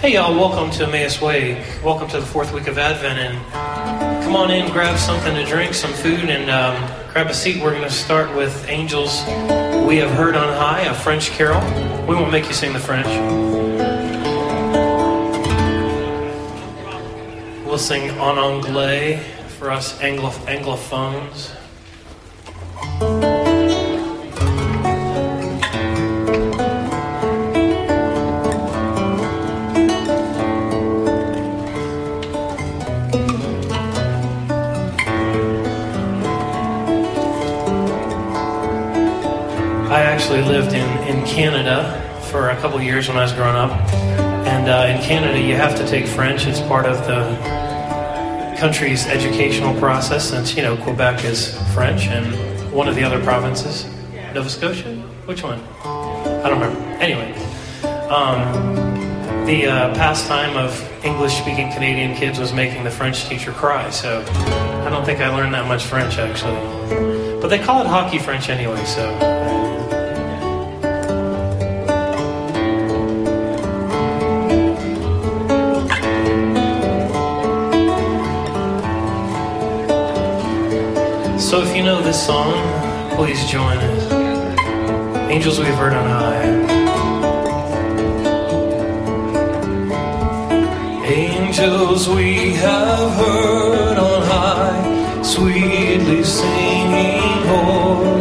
Hey, y'all, welcome to Emmaus Way. Welcome to the fourth week of Advent. And come on in, grab something to drink, some food, and um, grab a seat. We're going to start with Angels We Have Heard on High, a French carol. We won't make you sing the French. We'll sing en anglais for us Anglo- Anglophones. Canada for a couple years when I was growing up. And uh, in Canada, you have to take French. It's part of the country's educational process since, you know, Quebec is French and one of the other provinces, Nova Scotia? Which one? I don't remember. Anyway, um, the uh, pastime of English speaking Canadian kids was making the French teacher cry. So I don't think I learned that much French actually. But they call it hockey French anyway, so. So if you know this song, please join us. Angels we've heard on high. Angels we have heard on high, sweetly singing o'er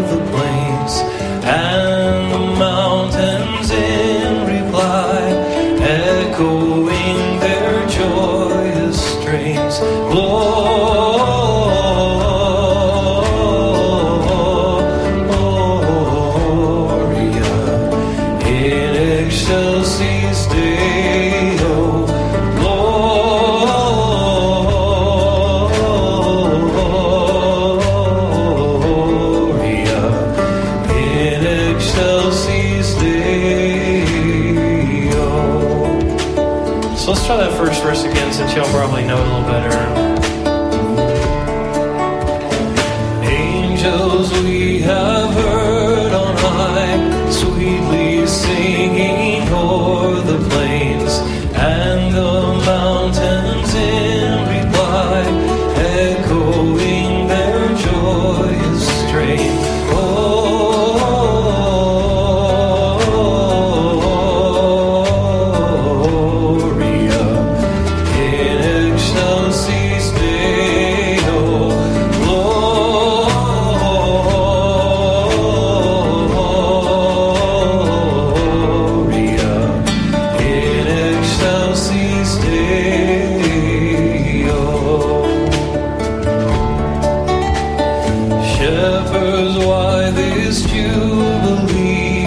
Shepherds, why this jubilee?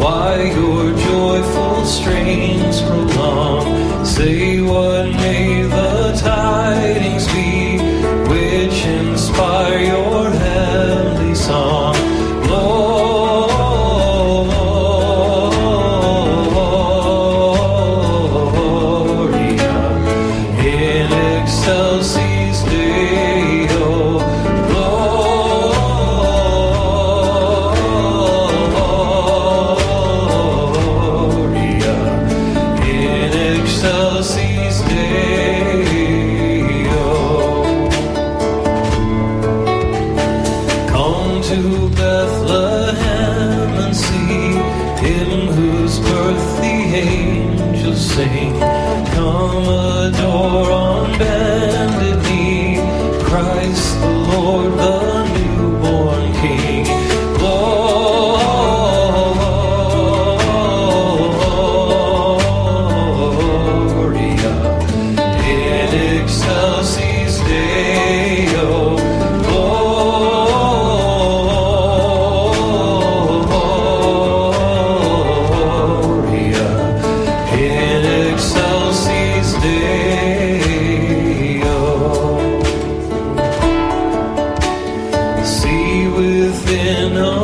Why your joyful strains prolong? Say what may within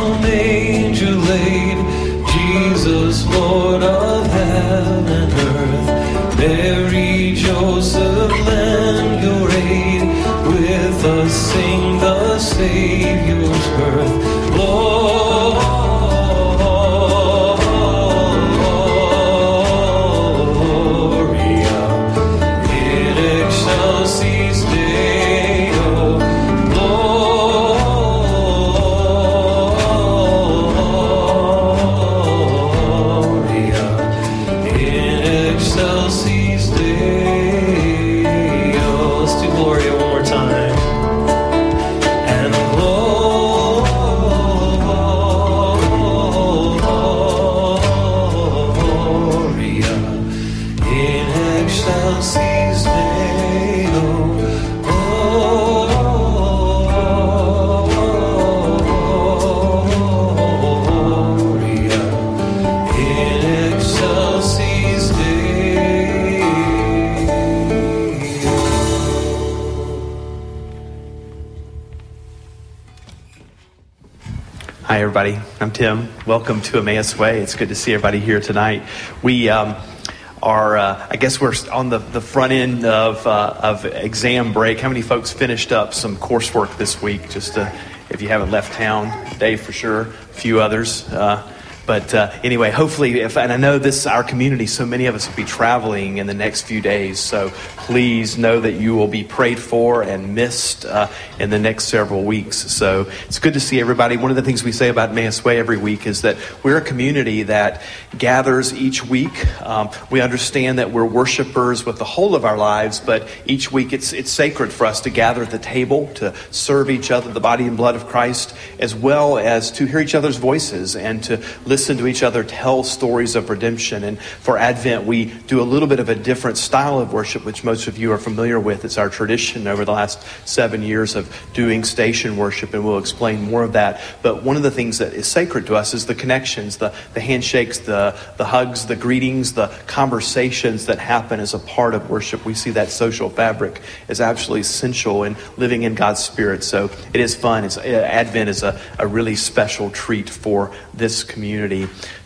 Welcome to Emmaus Way. It's good to see everybody here tonight. We um, are, uh, I guess, we're on the, the front end of, uh, of exam break. How many folks finished up some coursework this week? Just to, if you haven't left town, Dave for sure, a few others. Uh, but uh, anyway, hopefully, if, and I know this our community, so many of us will be traveling in the next few days. So please know that you will be prayed for and missed uh, in the next several weeks. So it's good to see everybody. One of the things we say about Emmaus Way every week is that we're a community that gathers each week. Um, we understand that we're worshipers with the whole of our lives, but each week it's it's sacred for us to gather at the table to serve each other, the body and blood of Christ, as well as to hear each other's voices and to listen to each other tell stories of redemption. And for Advent, we do a little bit of a different style of worship, which most of you are familiar with. It's our tradition over the last seven years of doing station worship, and we'll explain more of that. But one of the things that is sacred to us is the connections, the, the handshakes, the, the hugs, the greetings, the conversations that happen as a part of worship. We see that social fabric is absolutely essential in living in God's Spirit. So it is fun. It's, uh, Advent is a, a really special treat for this community.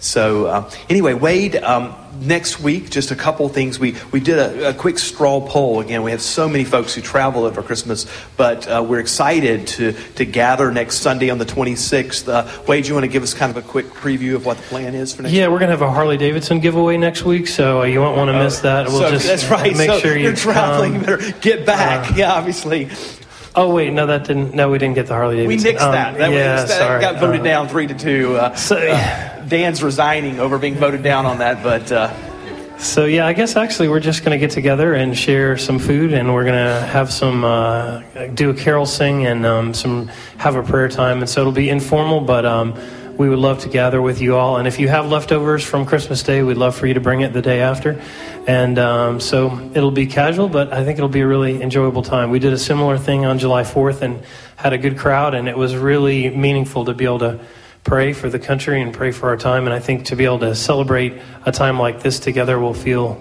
So, uh, anyway, Wade, um, next week, just a couple things. We, we did a, a quick straw poll. Again, we have so many folks who travel over Christmas, but uh, we're excited to, to gather next Sunday on the 26th. Uh, Wade, you want to give us kind of a quick preview of what the plan is for next Yeah, we're gonna have a Harley Davidson giveaway next week, so uh, you won't want to miss that. We'll so just that's right. make so sure you you're traveling. you better get back. Uh, yeah, obviously. Oh wait, no, that didn't. No, we didn't get the Harley Davidson. We nixed Um, that. That, yeah, was, that sorry. got voted Uh, down three to two. Uh, So, uh, Dan's resigning over being voted down on that, but uh, So yeah, I guess actually we're just going to get together and share some food, and we're going to have some uh, do a carol sing and um, some have a prayer time, and so it'll be informal, but um, we would love to gather with you all. And if you have leftovers from Christmas Day, we'd love for you to bring it the day after. And um, so it'll be casual, but I think it'll be a really enjoyable time. We did a similar thing on July 4th and had a good crowd, and it was really meaningful to be able to pray for the country and pray for our time. And I think to be able to celebrate a time like this together will feel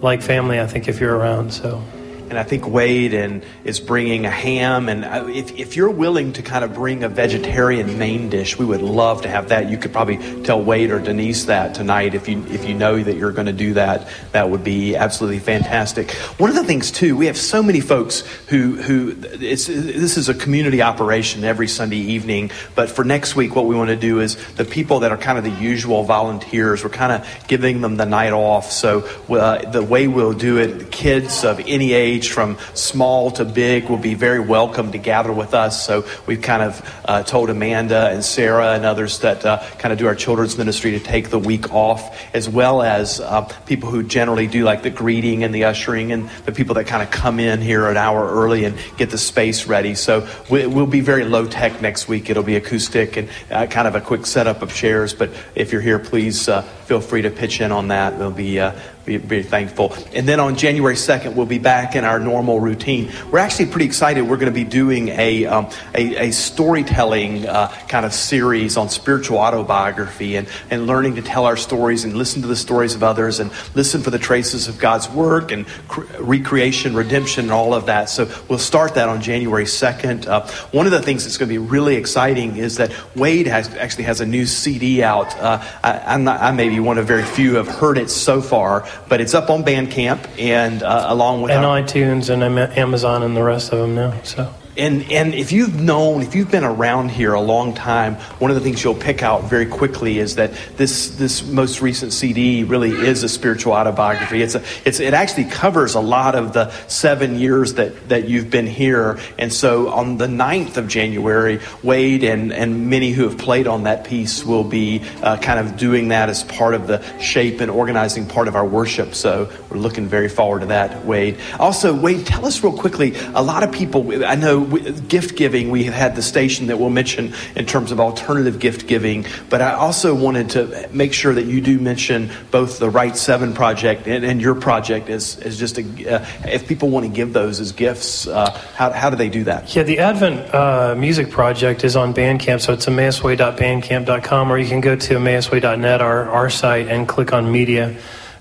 like family, I think, if you're around. So. And I think Wade and is bringing a ham. And uh, if, if you're willing to kind of bring a vegetarian main dish, we would love to have that. You could probably tell Wade or Denise that tonight if you if you know that you're going to do that. That would be absolutely fantastic. One of the things too, we have so many folks who who it's this is a community operation every Sunday evening. But for next week, what we want to do is the people that are kind of the usual volunteers. We're kind of giving them the night off. So uh, the way we'll do it, kids of any age, from small to big, will be very welcome to gather with us. So we've kind of uh, told Amanda and Sarah and others that uh, kind of do our children's ministry to take the week off, as well as uh, people who generally do like the greeting and the ushering, and the people that kind of come in here an hour early and get the space ready. So we, we'll be very low tech next week. It'll be acoustic and uh, kind of a quick setup of chairs. But if you're here, please uh, feel free to pitch in on that. We'll be uh, be, be thankful. And then on January 2nd, we'll be back in our normal routine. We're actually pretty excited. We're going to be doing a, um, a, a storytelling uh, kind of series on spiritual autobiography and, and learning to tell our stories and listen to the stories of others and listen for the traces of God's work and cre- recreation, redemption, and all of that. So we'll start that on January 2nd. Uh, one of the things that's going to be really exciting is that Wade has, actually has a new CD out. Uh, I, not, I may be one of very few who have heard it so far, but it's up on Bandcamp and uh, along with And our- iTunes and Amazon and the rest of them now. So. And and if you've known, if you've been around here a long time, one of the things you'll pick out very quickly is that this this most recent CD really is a spiritual autobiography. It's a it's it actually covers a lot of the seven years that that you've been here, and so on the 9th of January, Wade and and many who have played on that piece will be uh, kind of doing that as part of the shape and organizing part of our worship. So we're looking very forward to that, Wade. Also, Wade, tell us real quickly. A lot of people, I know, gift giving. We have had the station that we'll mention in terms of alternative gift giving, but I also wanted to make sure that you do mention both the Right Seven project and, and your project as, as just a, uh, if people want to give those as gifts, uh, how, how do they do that? Yeah, the Advent uh, Music Project is on Bandcamp, so it's emmausway.bandcamp.com, or you can go to emmausway.net, our, our site, and click on media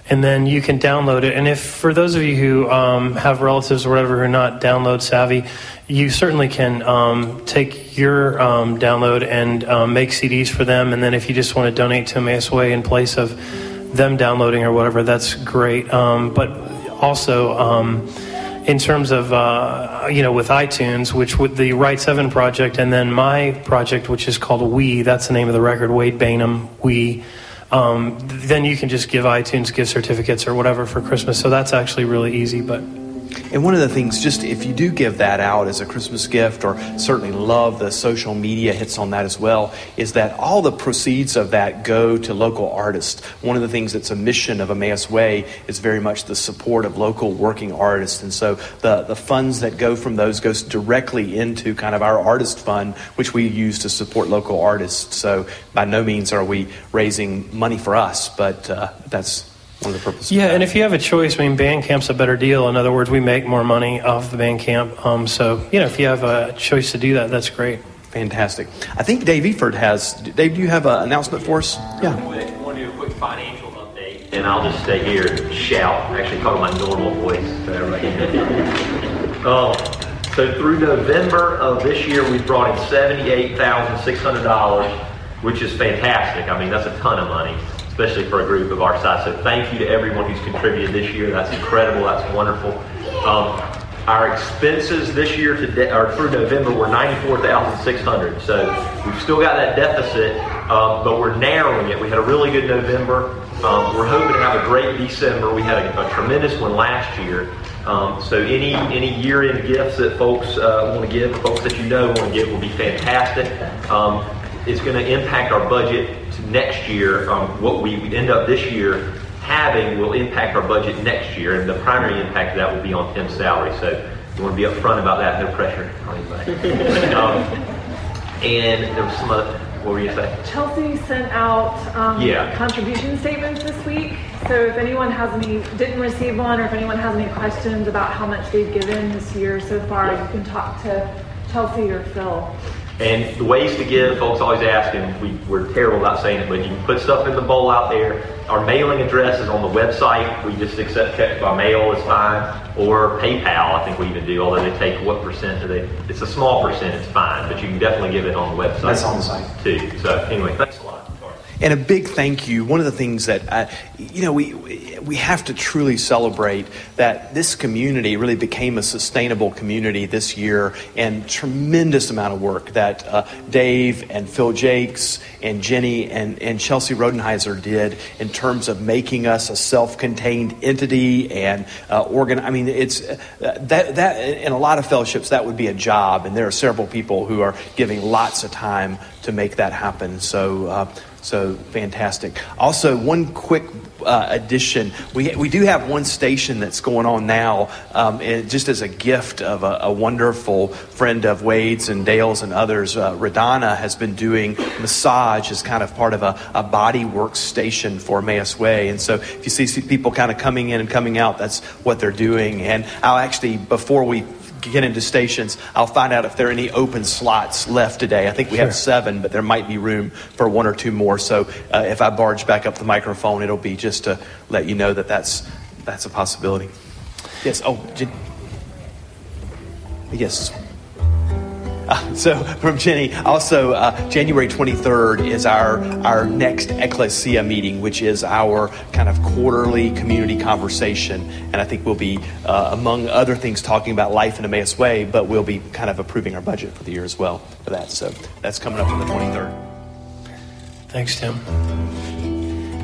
and then you can download it. And if for those of you who um, have relatives or whatever who are not download savvy, you certainly can um, take your um, download and um, make CDs for them. And then if you just want to donate to Emmaus in place of them downloading or whatever, that's great. Um, but also um, in terms of uh, you know with iTunes, which with the Right Seven project, and then my project, which is called We. That's the name of the record. Wade Baynham. We um, then you can just give iTunes gift certificates or whatever for Christmas. So that's actually really easy. But and one of the things, just if you do give that out as a Christmas gift, or certainly love the social media hits on that as well, is that all the proceeds of that go to local artists. One of the things that's a mission of Emmaus Way is very much the support of local working artists. And so the, the funds that go from those goes directly into kind of our artist fund, which we use to support local artists. So by no means are we raising money for us, but uh, that's one of the purposes. Yeah, and if you have a choice, I mean, Bandcamp's a better deal. In other words, we make more money off the Bandcamp. Um, so, you know, if you have a choice to do that, that's great. Fantastic. I think Dave Eford has. Dave, do you have an announcement for us? Yeah. I want to do a quick financial update, and I'll just stay here and shout. Actually, call my normal voice. um, so through November of this year, we've brought in seventy-eight thousand six hundred dollars, which is fantastic. I mean, that's a ton of money especially for a group of our size. So thank you to everyone who's contributed this year. That's incredible. That's wonderful. Um, our expenses this year to de- or through November were 94,600. So we've still got that deficit, um, but we're narrowing it. We had a really good November. Um, we're hoping to have a great December. We had a, a tremendous one last year. Um, so any any year-end gifts that folks uh, want to give, folks that you know want to give, will be fantastic. Um, it's going to impact our budget next year, um, what we end up this year having will impact our budget next year, and the primary impact of that will be on Tim's salary. So you want to be upfront about that, no pressure on anybody. um, and there was some other, what were you saying? Chelsea sent out um, yeah. contribution statements this week. So if anyone has any, didn't receive one, or if anyone has any questions about how much they've given this year so far, you can talk to Chelsea or Phil. And the ways to give, folks always ask, and we, we're terrible about saying it, but you can put stuff in the bowl out there. Our mailing address is on the website. We just accept checks by mail, it's fine. Or PayPal, I think we even do, although they take what percent do they? It's a small percent, it's fine, but you can definitely give it on the website. That's on the site. Too. So, anyway, thanks. And a big thank you. One of the things that, I, you know, we, we have to truly celebrate that this community really became a sustainable community this year and tremendous amount of work that uh, Dave and Phil Jakes and Jenny and, and Chelsea Rodenheiser did in terms of making us a self-contained entity and uh, organ. I mean, it's uh, that, that in a lot of fellowships, that would be a job. And there are several people who are giving lots of time to make that happen. So, uh, so fantastic. Also, one quick uh, addition. We, we do have one station that's going on now, um, just as a gift of a, a, wonderful friend of Wade's and Dale's and others. Uh, Radana has been doing massage as kind of part of a, a body work station for Emmaus Way. And so if you see people kind of coming in and coming out, that's what they're doing. And I'll actually, before we get into stations, I'll find out if there are any open slots left today. I think we sure. have seven, but there might be room for one or two more. So uh, if I barge back up the microphone, it'll be just to let you know that that's, that's a possibility. Yes. Oh, Jen- yes. Uh, so from Jenny. Also, uh, January 23rd is our our next Ecclesia meeting, which is our kind of quarterly community conversation, and I think we'll be, uh, among other things, talking about life in a Emmaus Way, but we'll be kind of approving our budget for the year as well for that. So that's coming up on the 23rd. Thanks, Tim.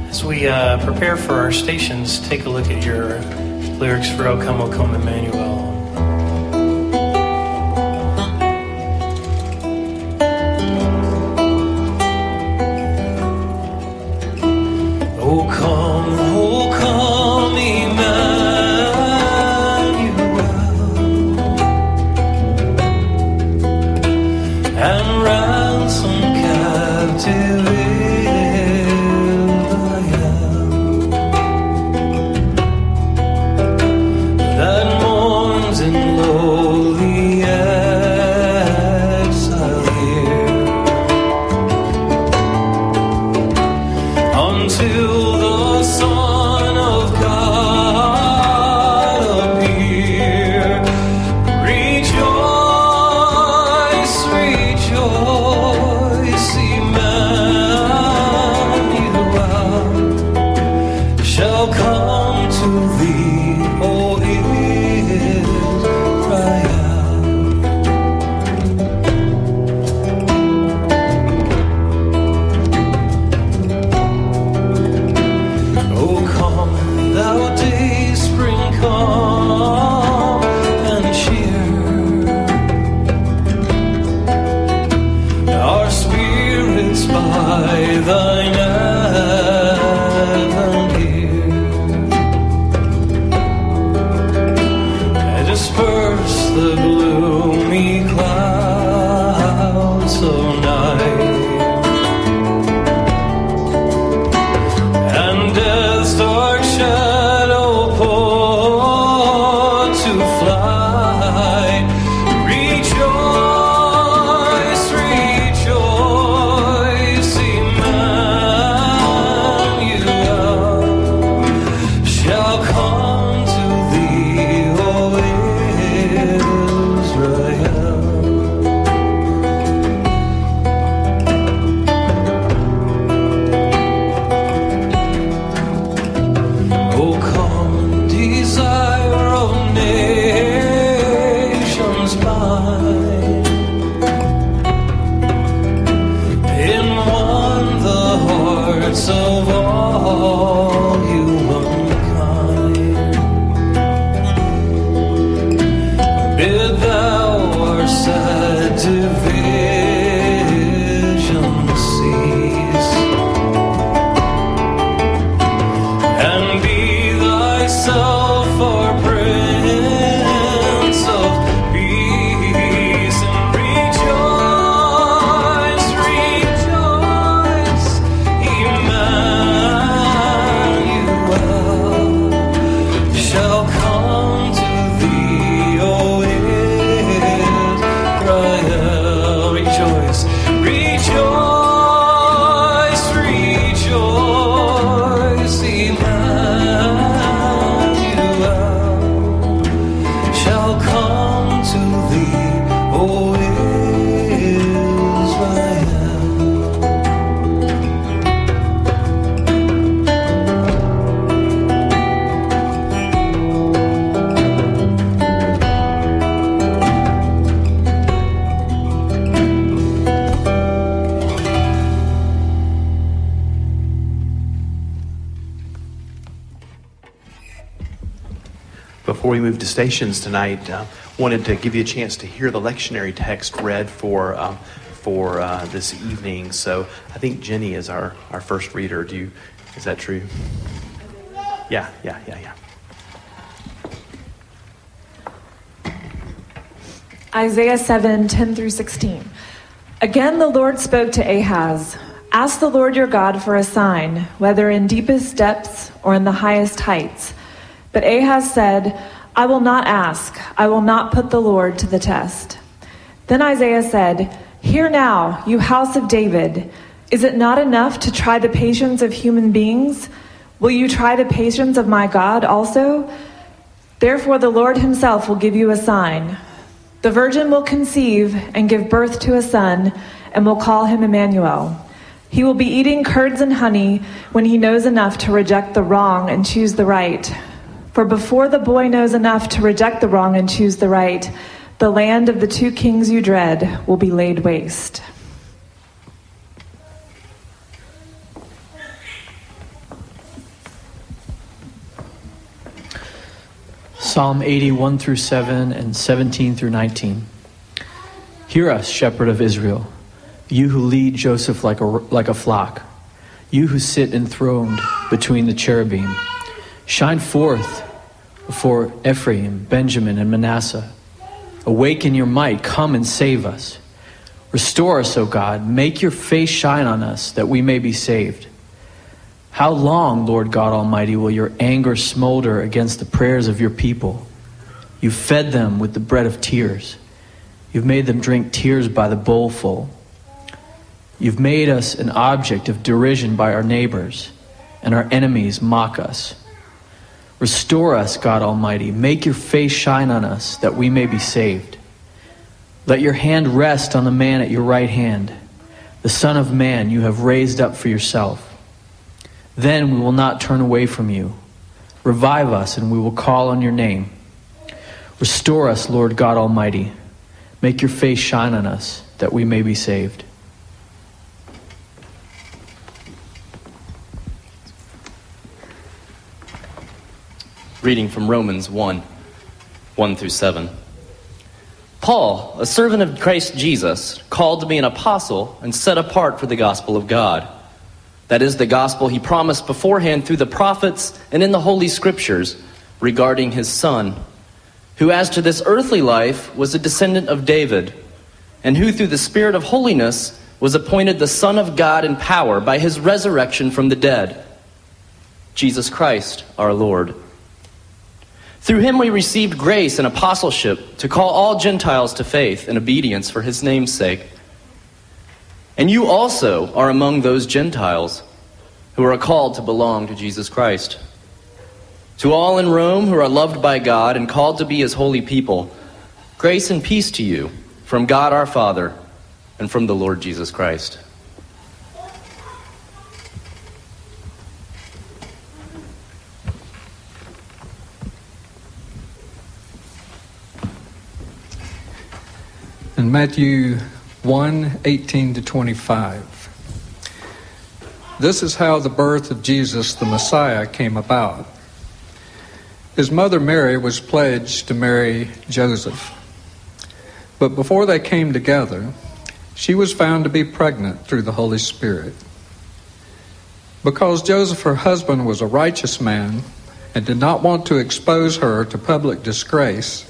As we uh, prepare for our stations, take a look at your lyrics for O Come, O Come Emmanuel. 不可 stations tonight, uh, wanted to give you a chance to hear the lectionary text read for um, for uh, this evening. So I think Jenny is our, our first reader. Do you? Is that true? Yeah, yeah, yeah, yeah. Isaiah 7 10 through 16. Again, the Lord spoke to Ahaz Ask the Lord your God for a sign, whether in deepest depths or in the highest heights. But Ahaz said, I will not ask. I will not put the Lord to the test. Then Isaiah said, Hear now, you house of David. Is it not enough to try the patience of human beings? Will you try the patience of my God also? Therefore, the Lord himself will give you a sign. The virgin will conceive and give birth to a son, and will call him Emmanuel. He will be eating curds and honey when he knows enough to reject the wrong and choose the right. For before the boy knows enough to reject the wrong and choose the right, the land of the two kings you dread will be laid waste. Psalm 81 through 7 and 17 through 19. Hear us, shepherd of Israel, you who lead Joseph like a, like a flock, you who sit enthroned between the cherubim. Shine forth before Ephraim, Benjamin, and Manasseh. Awaken your might, come and save us. Restore us, O God, make your face shine on us that we may be saved. How long, Lord God Almighty, will your anger smolder against the prayers of your people? You fed them with the bread of tears. You've made them drink tears by the bowlful. You've made us an object of derision by our neighbors, and our enemies mock us. Restore us, God Almighty. Make your face shine on us, that we may be saved. Let your hand rest on the man at your right hand, the Son of Man you have raised up for yourself. Then we will not turn away from you. Revive us, and we will call on your name. Restore us, Lord God Almighty. Make your face shine on us, that we may be saved. Reading from Romans 1 1 through 7. Paul, a servant of Christ Jesus, called to be an apostle and set apart for the gospel of God that is the gospel he promised beforehand through the prophets and in the Holy Scriptures regarding his Son, who, as to this earthly life, was a descendant of David, and who, through the Spirit of holiness, was appointed the Son of God in power by his resurrection from the dead, Jesus Christ our Lord. Through him we received grace and apostleship to call all Gentiles to faith and obedience for his name's sake and you also are among those Gentiles who are called to belong to Jesus Christ. To all in Rome who are loved by God and called to be his holy people, grace and peace to you from God our Father and from the Lord Jesus Christ. In Matthew 1 18 to 25. This is how the birth of Jesus the Messiah came about. His mother Mary was pledged to marry Joseph. But before they came together, she was found to be pregnant through the Holy Spirit. Because Joseph, her husband, was a righteous man and did not want to expose her to public disgrace,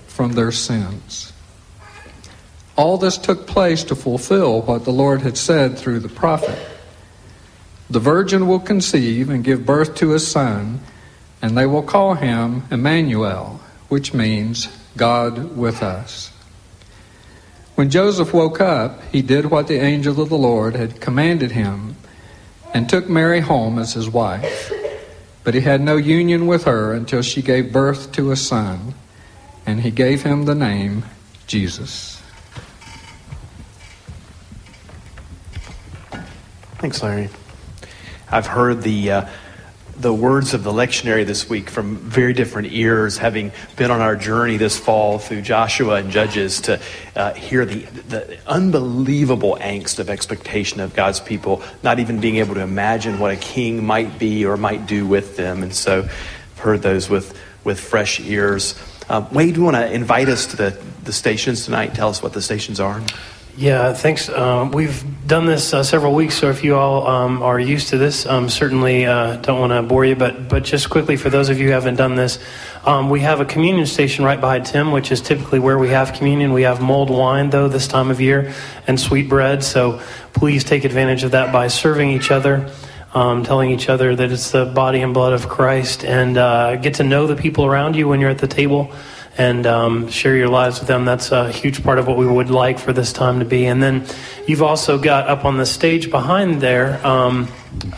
from their sins. All this took place to fulfill what the Lord had said through the prophet. The virgin will conceive and give birth to a son, and they will call him Emmanuel, which means God with us. When Joseph woke up, he did what the angel of the Lord had commanded him and took Mary home as his wife. But he had no union with her until she gave birth to a son, and he gave him the name Jesus. Thanks, Larry. I've heard the uh, the words of the lectionary this week from very different ears, having been on our journey this fall through Joshua and Judges to uh, hear the, the unbelievable angst of expectation of God's people, not even being able to imagine what a king might be or might do with them. And so I've heard those with, with fresh ears. Uh, Wade, do you want to invite us to the, the stations tonight? Tell us what the stations are. Yeah, thanks. Uh, we've done this uh, several weeks, so if you all um, are used to this, um, certainly uh, don't want to bore you. But but just quickly, for those of you who haven't done this, um, we have a communion station right behind Tim, which is typically where we have communion. We have mulled wine though this time of year and sweet bread. So please take advantage of that by serving each other. Um, telling each other that it's the body and blood of Christ, and uh, get to know the people around you when you're at the table and um, share your lives with them. That's a huge part of what we would like for this time to be. And then you've also got up on the stage behind there um,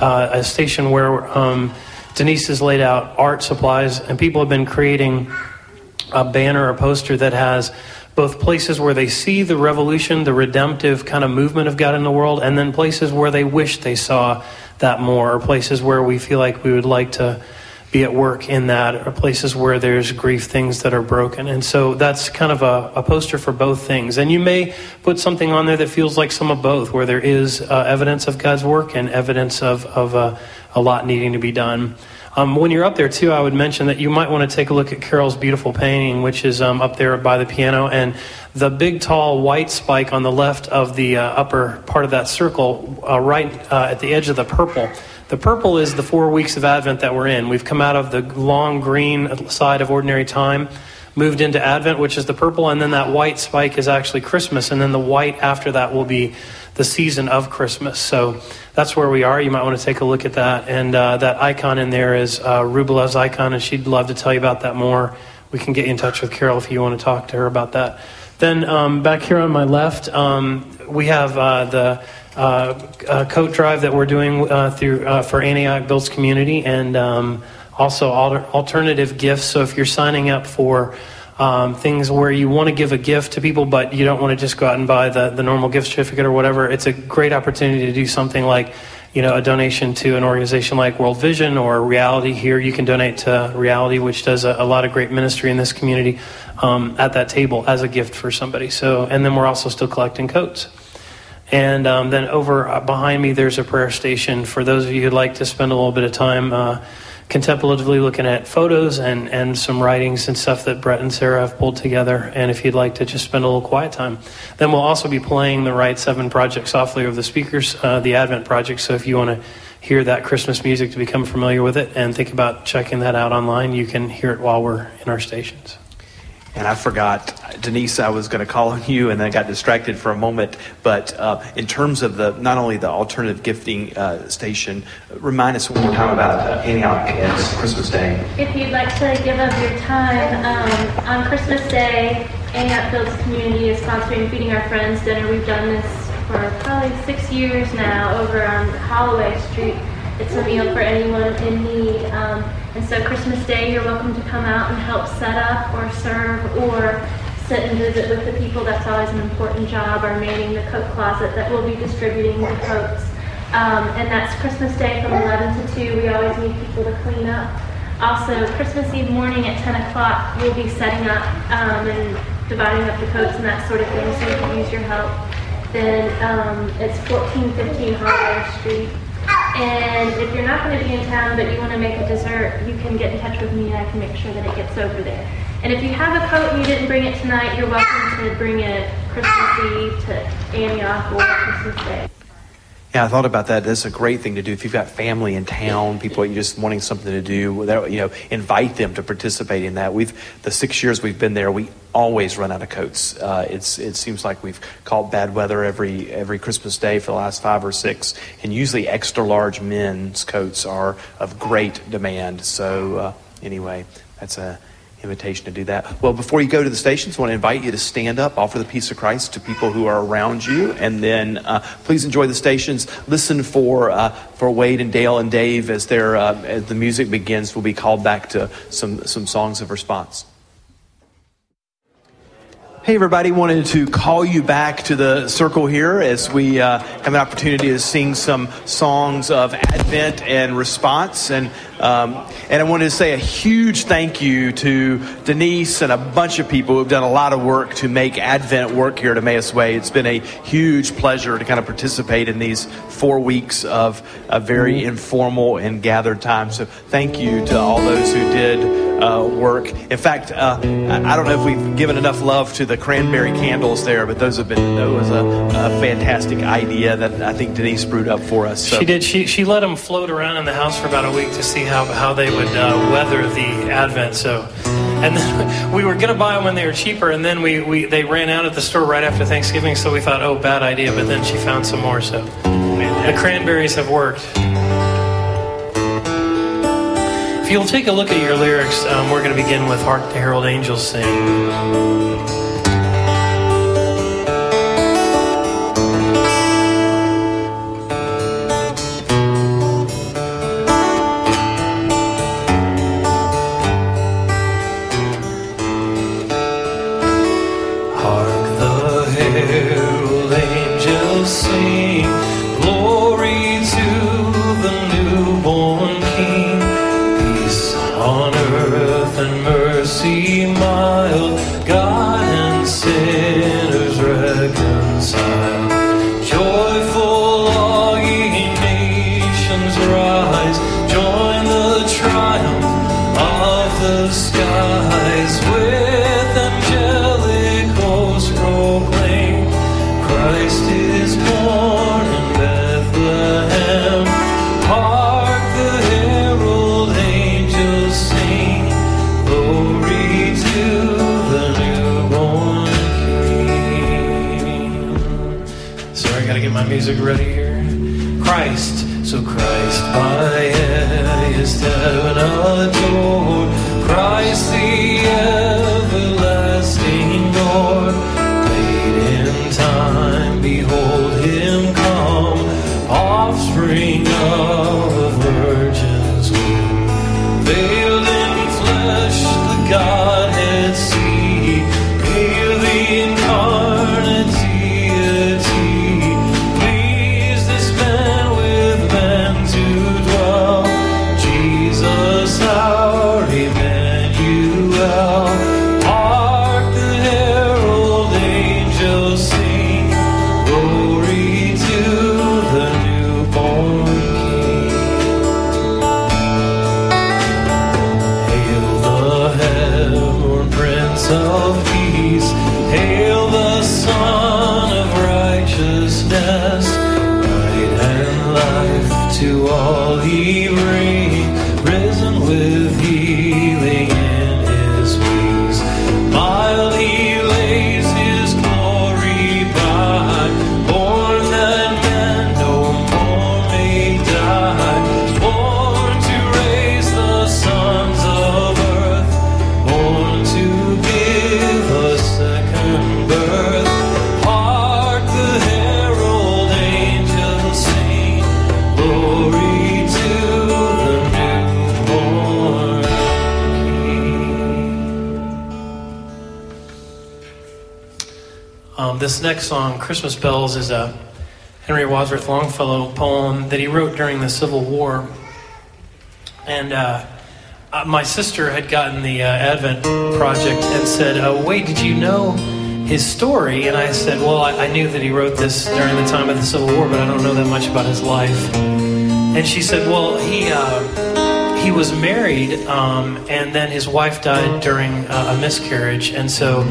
uh, a station where um, Denise has laid out art supplies, and people have been creating a banner or poster that has both places where they see the revolution, the redemptive kind of movement of God in the world, and then places where they wish they saw that more, or places where we feel like we would like to be at work in that, or places where there's grief, things that are broken. And so that's kind of a, a poster for both things. And you may put something on there that feels like some of both, where there is uh, evidence of God's work and evidence of, of uh, a lot needing to be done. Um, when you're up there, too, I would mention that you might want to take a look at Carol's beautiful painting, which is um, up there by the piano. And the big, tall white spike on the left of the uh, upper part of that circle, uh, right uh, at the edge of the purple, the purple is the four weeks of Advent that we're in. We've come out of the long green side of ordinary time, moved into Advent, which is the purple, and then that white spike is actually Christmas, and then the white after that will be the season of Christmas. So that's where we are. You might want to take a look at that. And uh, that icon in there is uh, icon, and she'd love to tell you about that more. We can get you in touch with Carol if you want to talk to her about that. Then um, back here on my left, um, we have uh, the uh, coat drive that we're doing uh, through uh, for Antioch Builds Community, and um, also alternative gifts. So if you're signing up for um, things where you want to give a gift to people, but you don't want to just go out and buy the, the normal gift certificate or whatever, it's a great opportunity to do something like you know, a donation to an organization like World Vision or Reality here. You can donate to Reality, which does a, a lot of great ministry in this community, um, at that table as a gift for somebody. So, and then we're also still collecting coats. And um, then over uh, behind me, there's a prayer station for those of you who'd like to spend a little bit of time uh, contemplatively looking at photos and, and some writings and stuff that Brett and Sarah have pulled together. And if you'd like to just spend a little quiet time, then we'll also be playing the Write Seven Project softly over the speakers, uh, the Advent Project. So if you want to hear that Christmas music to become familiar with it and think about checking that out online, you can hear it while we're in our stations. And I forgot, Denise, I was going to call on you and then I got distracted for a moment. But uh, in terms of the not only the alternative gifting uh, station, remind us one more time about uh, Antioch and Christmas Day. If you'd like to give up your time, um, on Christmas Day, Antioch Builds Community is sponsoring Feeding Our Friends dinner. We've done this for probably six years now over on Holloway Street. It's a meal for anyone in need. Um, and so Christmas Day, you're welcome to come out and help set up or serve or sit and visit with the people. That's always an important job, or manning the coat closet that will be distributing the coats. Um, and that's Christmas Day from 11 to 2. We always need people to clean up. Also, Christmas Eve morning at 10 o'clock, we'll be setting up um, and dividing up the coats and that sort of thing, so you can use your help. Then um, it's 1415 Holloway Street. And if you're not going to be in town but you want to make a dessert, you can get in touch with me and I can make sure that it gets over there. And if you have a coat and you didn't bring it tonight, you're welcome to bring it Christmas Eve to Antioch or Christmas Day. Yeah, I thought about that. That's a great thing to do. If you've got family in town, people you just wanting something to do, you know, invite them to participate in that. We've the six years we've been there, we always run out of coats. Uh, it's it seems like we've caught bad weather every every Christmas day for the last five or six, and usually extra large men's coats are of great demand. So uh, anyway, that's a invitation to do that. Well, before you go to the stations, I want to invite you to stand up, offer the peace of Christ to people who are around you, and then uh, please enjoy the stations. Listen for uh, for Wade and Dale and Dave as their uh, as the music begins. We'll be called back to some some songs of response. Hey, everybody, wanted to call you back to the circle here as we uh, have an opportunity to sing some songs of Advent and response. And, um, and I wanted to say a huge thank you to Denise and a bunch of people who've done a lot of work to make Advent work here at Emmaus Way. It's been a huge pleasure to kind of participate in these four weeks of a very informal and gathered time. So thank you to all those who did uh, work. In fact, uh, I don't know if we've given enough love to the cranberry candles there, but those have been that was a, a fantastic idea that I think Denise brewed up for us. So. She did. She she let them float around in the house for about a week to see how how they would uh, weather the Advent. So. And then we were going to buy them when they were cheaper, and then we, we they ran out at the store right after Thanksgiving, so we thought, oh, bad idea. But then she found some more, so the cranberries have worked. If you'll take a look at your lyrics, um, we're going to begin with Hark the Herald Angels Sing. This next song, Christmas Bells, is a Henry Wadsworth Longfellow poem that he wrote during the Civil War. And uh, uh, my sister had gotten the uh, Advent project and said, uh, Wait, did you know his story? And I said, Well, I, I, knew that he wrote this during the time of the Civil War, but I don't know that much about his life. And she said, Well, he. Uh, he was married, um, and then his wife died during uh, a miscarriage, and so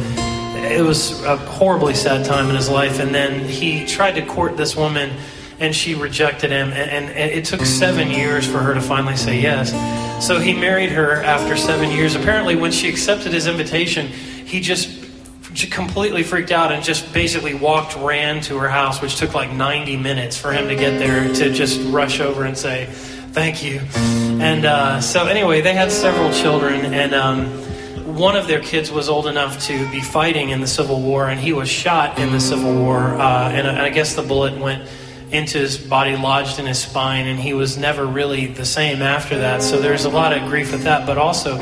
it was a horribly sad time in his life. And then he tried to court this woman, and she rejected him. And, and, it took seven years for her to finally say yes. So he married her after seven years. Apparently, when she accepted his invitation, he just completely freaked out and just basically walked, ran to her house, which took like 90 minutes for him to get there to just rush over and say, Thank you. And uh, so, anyway, they had several children, and um, one of their kids was old enough to be fighting in the Civil War, and he was shot in the Civil War. Uh, and, and I guess the bullet went into his body, lodged in his spine, and he was never really the same after that. So there's a lot of grief with that. But also,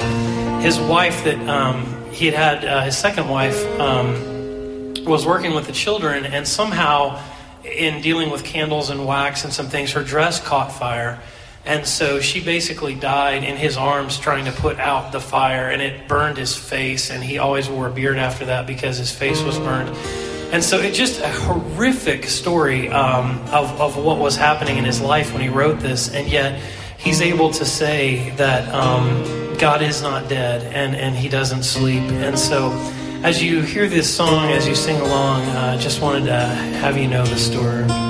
his wife that um, he had had, uh, his second wife, um, was working with the children, and somehow, in dealing with candles and wax and some things, her dress caught fire and so she basically died in his arms trying to put out the fire, and it burned his face. And he always wore a beard after that because his face was burned. And so it's just a horrific story um, of, of what was happening in his life when he wrote this. And yet he's able to say that um, God is not dead and, and He doesn't sleep. And so, as you hear this song, as you sing along, I uh, just wanted to have you know the story.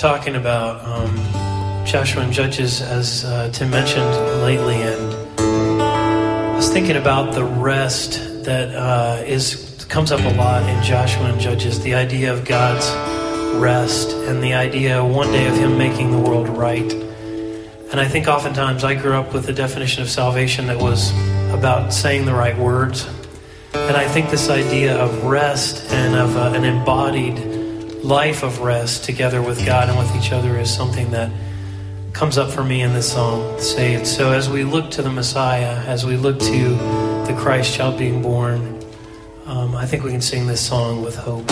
talking about um, Joshua and Judges, as uh, Tim mentioned lately, and I was thinking about the rest that uh, is comes up a lot in Joshua and Judges. The idea of God's rest, and the idea one day of Him making the world right. And I think oftentimes I grew up with a definition of salvation that was about saying the right words. And I think this idea of rest and of uh, an embodied life of rest together with God and with each other is something that comes up for me in this song, Saved. So as we look to the Messiah, as we look to the Christ child being born, um, I think we can sing this song with hope.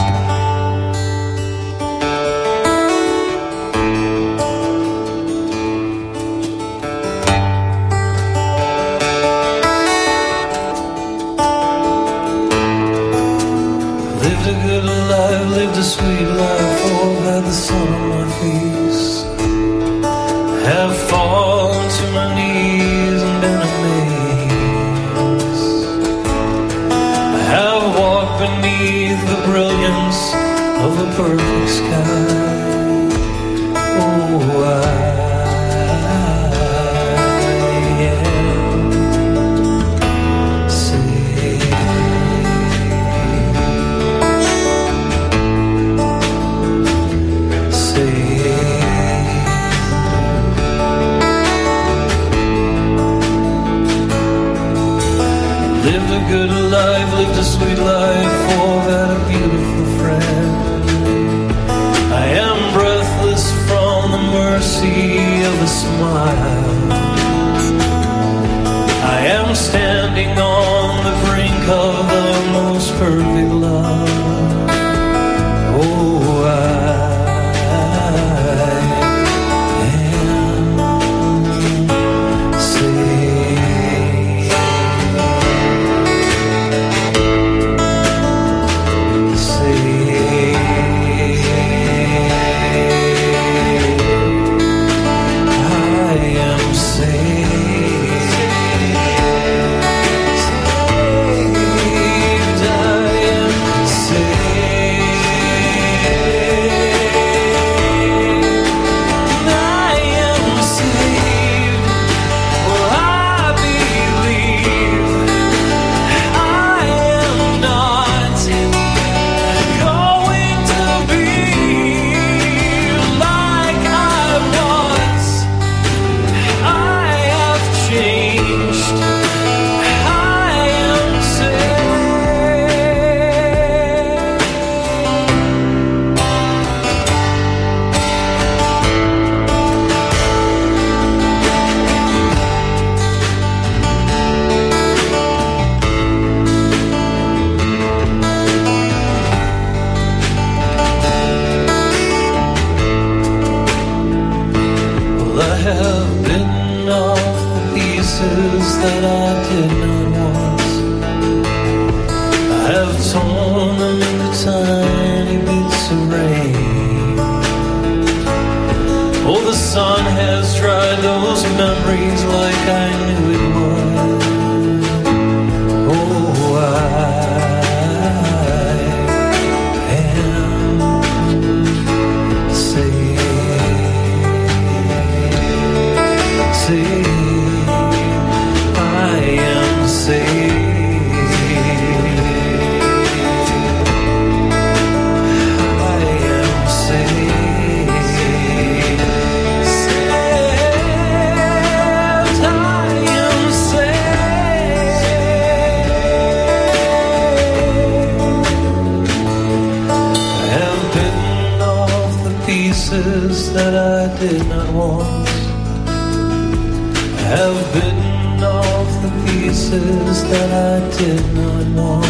Pieces that I did not want.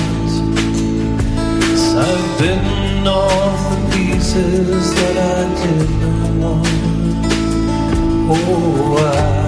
I've bitten off the pieces that I did not want. Oh, I.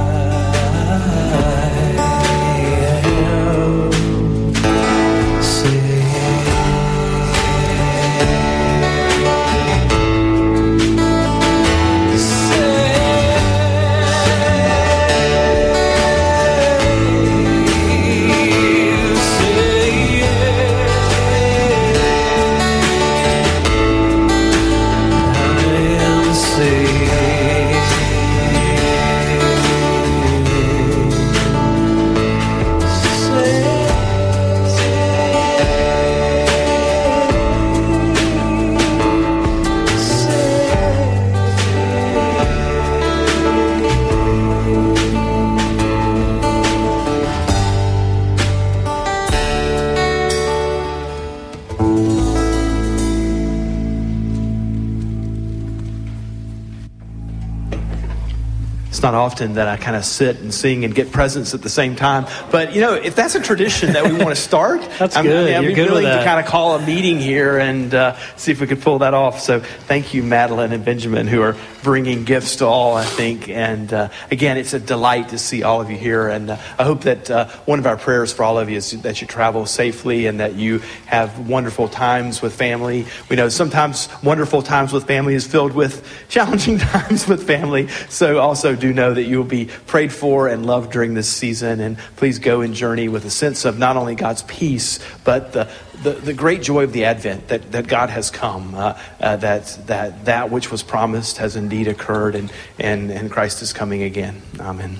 often that I kind of sit and sing and get presents at the same time. But, you know, if that's a tradition that we want to start, that's I'm, good. I mean, I'm be good willing to kind of call a meeting here and uh, see if we could pull that off. So thank you, Madeline and Benjamin, who are bringing gifts to all, I think. And uh, again, it's a delight to see all of you here. And uh, I hope that uh, one of our prayers for all of you is that you travel safely and that you have wonderful times with family. We know sometimes wonderful times with family is filled with challenging times with family. So also do know that you will be prayed for and loved during this season. And please go and journey with a sense of not only God's peace, but the, the, the great joy of the Advent that, that God has come, uh, uh, that, that that which was promised has indeed occurred, and, and, and Christ is coming again. Amen.